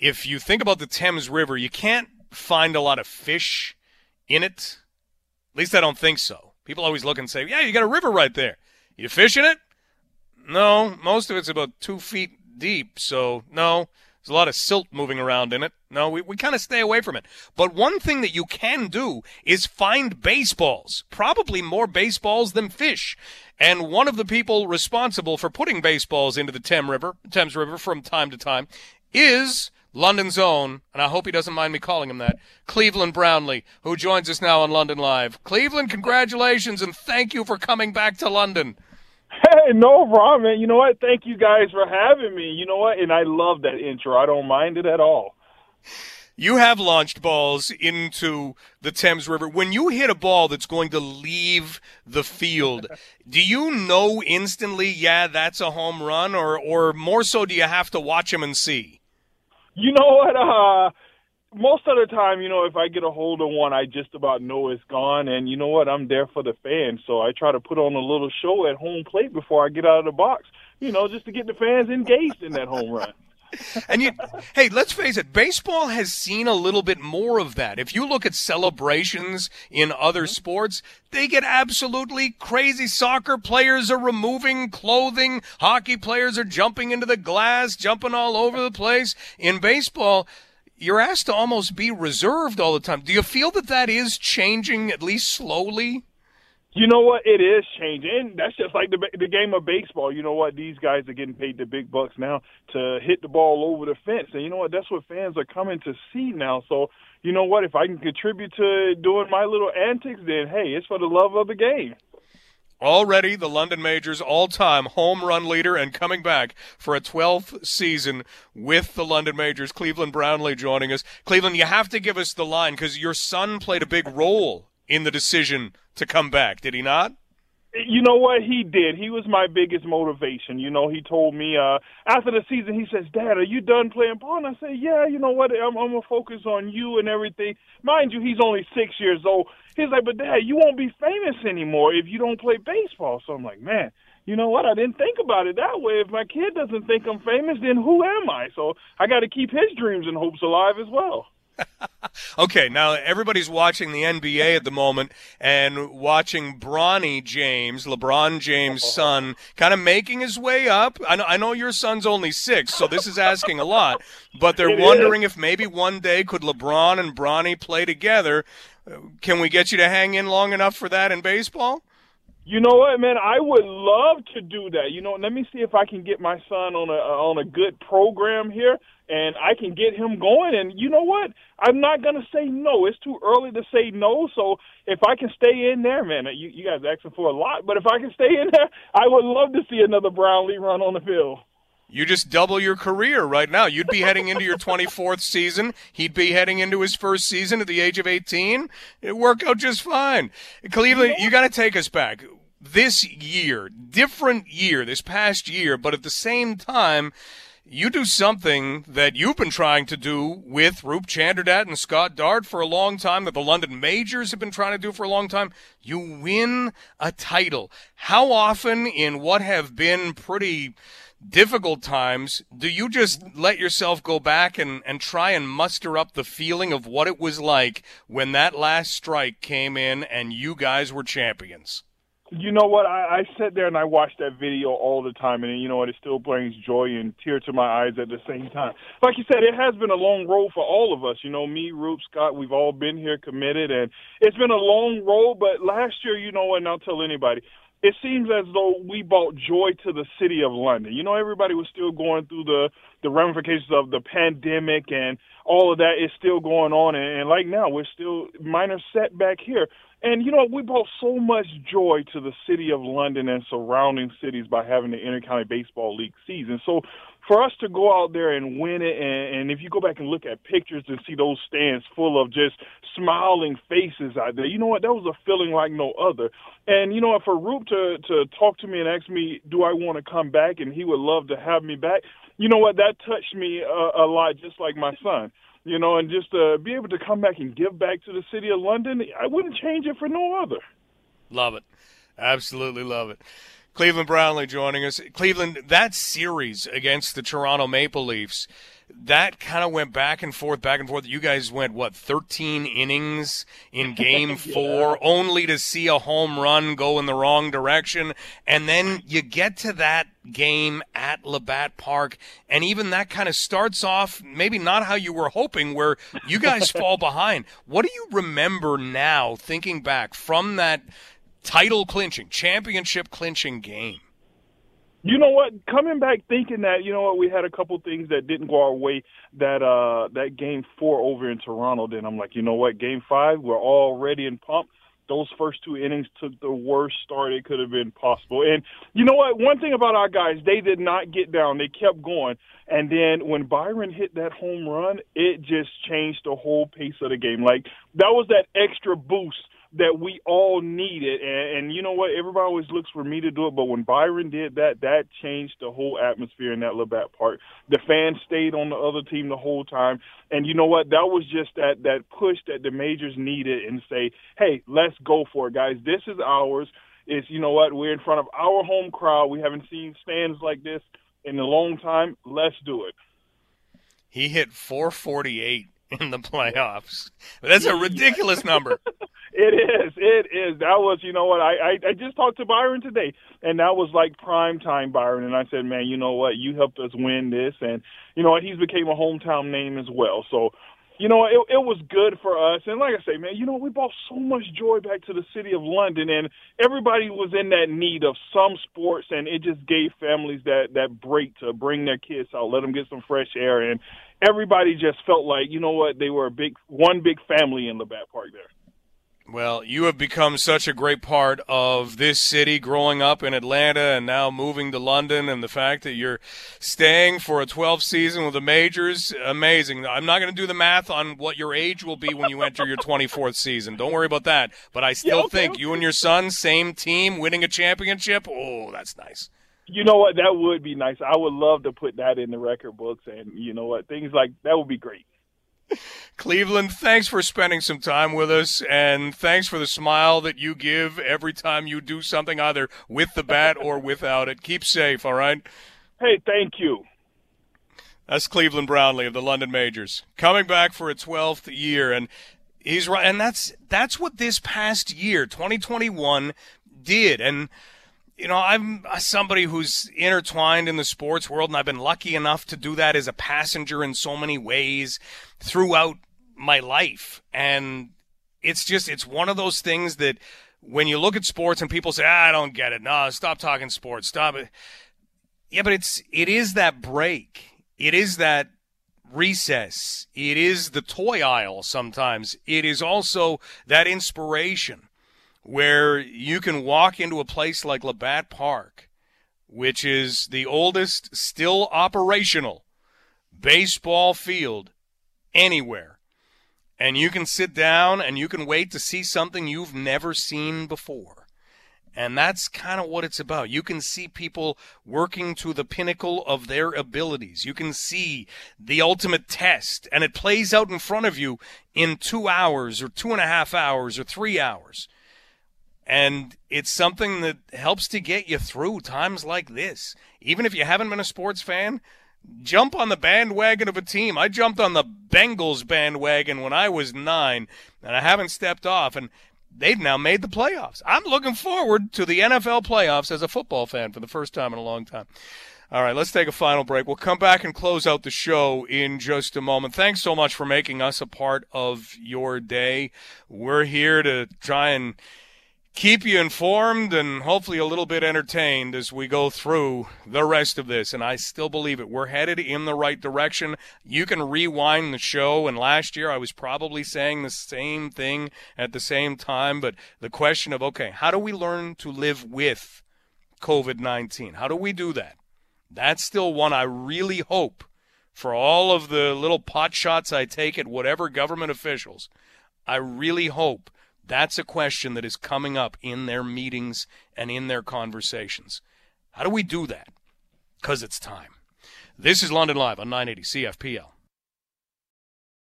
if you think about the Thames River, you can't find a lot of fish in it. At least I don't think so. People always look and say, "Yeah, you got a river right there. You fish in it?" No, most of it's about two feet deep, so no. There's a lot of silt moving around in it. No, we, we kind of stay away from it. But one thing that you can do is find baseballs, probably more baseballs than fish. And one of the people responsible for putting baseballs into the Thames River, Thames River from time to time is London's own, and I hope he doesn't mind me calling him that, Cleveland Brownlee, who joins us now on London Live. Cleveland, congratulations and thank you for coming back to London. Hey, no problem, man. You know what? Thank you guys for having me. You know what? And I love that intro. I don't mind it at all. You have launched balls into the Thames River. When you hit a ball that's going to leave the field, do you know instantly, yeah, that's a home run, or or more so, do you have to watch them and see? You know what? Uh, most of the time, you know, if I get a hold of one, I just about know it's gone. And you know what? I'm there for the fans, so I try to put on a little show at home plate before I get out of the box. You know, just to get the fans engaged in that home run. And you, hey, let's face it, baseball has seen a little bit more of that. If you look at celebrations in other mm-hmm. sports, they get absolutely crazy. Soccer players are removing clothing, hockey players are jumping into the glass, jumping all over the place. In baseball, you're asked to almost be reserved all the time. Do you feel that that is changing at least slowly? You know what? It is changing. That's just like the the game of baseball. You know what? These guys are getting paid the big bucks now to hit the ball over the fence, and you know what? That's what fans are coming to see now. So you know what? If I can contribute to doing my little antics, then hey, it's for the love of the game. Already the London Majors all time home run leader and coming back for a 12th season with the London Majors. Cleveland Brownlee joining us. Cleveland, you have to give us the line because your son played a big role in the decision to come back, did he not? You know what he did? He was my biggest motivation. You know, he told me uh after the season, he says, "Dad, are you done playing ball?" And I said, "Yeah. You know what? I'm, I'm gonna focus on you and everything." Mind you, he's only six years old. He's like, "But Dad, you won't be famous anymore if you don't play baseball." So I'm like, "Man, you know what? I didn't think about it that way. If my kid doesn't think I'm famous, then who am I?" So I got to keep his dreams and hopes alive as well. okay, now everybody's watching the NBA at the moment and watching Bronny James, LeBron James' uh-huh. son, kind of making his way up. I know, I know your son's only six, so this is asking a lot, but they're it wondering is. if maybe one day could LeBron and Bronny play together. Can we get you to hang in long enough for that in baseball? You know what, man? I would love to do that. You know, let me see if I can get my son on a uh, on a good program here and I can get him going. And you know what? I'm not to say no. It's too early to say no. So if I can stay in there, man, you, you guys asking for a lot, but if I can stay in there, I would love to see another Brownlee run on the field. You just double your career right now. You'd be heading into your 24th season. He'd be heading into his first season at the age of 18. It worked out just fine. Cleveland, you got to take us back. This year, different year, this past year, but at the same time, you do something that you've been trying to do with Roop Chanderdat and Scott Dart for a long time, that the London Majors have been trying to do for a long time. You win a title. How often in what have been pretty difficult times do you just let yourself go back and, and try and muster up the feeling of what it was like when that last strike came in and you guys were champions? You know what? I, I sit there and I watch that video all the time, and you know what? It still brings joy and tear to my eyes at the same time. Like you said, it has been a long road for all of us. You know, me, Roop, Scott, we've all been here committed, and it's been a long road. But last year, you know what? And I'll tell anybody, it seems as though we brought joy to the city of London. You know, everybody was still going through the the ramifications of the pandemic and all of that is still going on. And, and like now, we're still minor setback here. And you know, we brought so much joy to the city of London and surrounding cities by having the Intercounty Baseball League season. So for us to go out there and win it, and, and if you go back and look at pictures and see those stands full of just smiling faces out there, you know what? That was a feeling like no other. And you know? For Roop to to talk to me and ask me, do I want to come back, and he would love to have me back. You know what? That touched me a, a lot, just like my son you know, and just uh, be able to come back and give back to the city of London, I wouldn't change it for no other. Love it. Absolutely love it. Cleveland Brownlee joining us. Cleveland, that series against the Toronto Maple Leafs, that kind of went back and forth, back and forth. You guys went what 13 innings in Game yeah. Four, only to see a home run go in the wrong direction, and then you get to that game at Labatt Park, and even that kind of starts off maybe not how you were hoping, where you guys fall behind. What do you remember now, thinking back from that title clinching, championship clinching game? You know what? Coming back thinking that, you know what, we had a couple things that didn't go our way that uh that game four over in Toronto, then I'm like, you know what, game five, we're all ready and pumped. Those first two innings took the worst start it could have been possible. And you know what? One thing about our guys, they did not get down. They kept going. And then when Byron hit that home run, it just changed the whole pace of the game. Like that was that extra boost that we all needed. And, and you know what? Everybody always looks for me to do it, but when Byron did that, that changed the whole atmosphere in that Labatt Park. The fans stayed on the other team the whole time, and you know what? That was just that that push that the majors needed, and say, hey, let's go for it, guys. This is ours. It's you know what? We're in front of our home crowd. We haven't seen stands like this in a long time. Let's do it. He hit 448 in the playoffs. That's a ridiculous number. It is. It is. That was, you know what? I, I I just talked to Byron today, and that was like prime time Byron. And I said, man, you know what? You helped us win this, and you know what? He's became a hometown name as well. So, you know, it it was good for us. And like I say, man, you know, we brought so much joy back to the city of London, and everybody was in that need of some sports, and it just gave families that that break to bring their kids out, let them get some fresh air, and everybody just felt like, you know what? They were a big one big family in Labatt Park there. Well, you have become such a great part of this city growing up in Atlanta and now moving to London and the fact that you're staying for a 12th season with the majors, amazing. I'm not going to do the math on what your age will be when you enter your 24th season. Don't worry about that. But I still yeah, okay, think okay. you and your son, same team, winning a championship. Oh, that's nice. You know what? That would be nice. I would love to put that in the record books and you know what? Things like that would be great. Cleveland, thanks for spending some time with us, and thanks for the smile that you give every time you do something, either with the bat or without it. Keep safe, all right? Hey, thank you. That's Cleveland Brownlee of the London Majors, coming back for a 12th year, and he's right, and that's that's what this past year, 2021, did, and you know, I'm somebody who's intertwined in the sports world, and I've been lucky enough to do that as a passenger in so many ways throughout my life. And it's just, it's one of those things that when you look at sports and people say, ah, I don't get it. No, stop talking sports. Stop it. Yeah, but it's, it is that break. It is that recess. It is the toy aisle sometimes. It is also that inspiration where you can walk into a place like Labatt Park, which is the oldest still operational baseball field anywhere. And you can sit down and you can wait to see something you've never seen before. And that's kind of what it's about. You can see people working to the pinnacle of their abilities. You can see the ultimate test, and it plays out in front of you in two hours, or two and a half hours, or three hours. And it's something that helps to get you through times like this. Even if you haven't been a sports fan, jump on the bandwagon of a team. I jumped on the Bengals bandwagon when I was nine, and I haven't stepped off. And they've now made the playoffs. I'm looking forward to the NFL playoffs as a football fan for the first time in a long time. All right, let's take a final break. We'll come back and close out the show in just a moment. Thanks so much for making us a part of your day. We're here to try and keep you informed and hopefully a little bit entertained as we go through the rest of this. And I still believe it. We're headed in the right direction. You can rewind the show. And last year I was probably saying the same thing at the same time. But the question of, okay, how do we learn to live with COVID 19? How do we do that? That's still one I really hope for all of the little pot shots I take at whatever government officials. I really hope that's a question that is coming up in their meetings and in their conversations. How do we do that? Because it's time. This is London Live on 980 CFPL.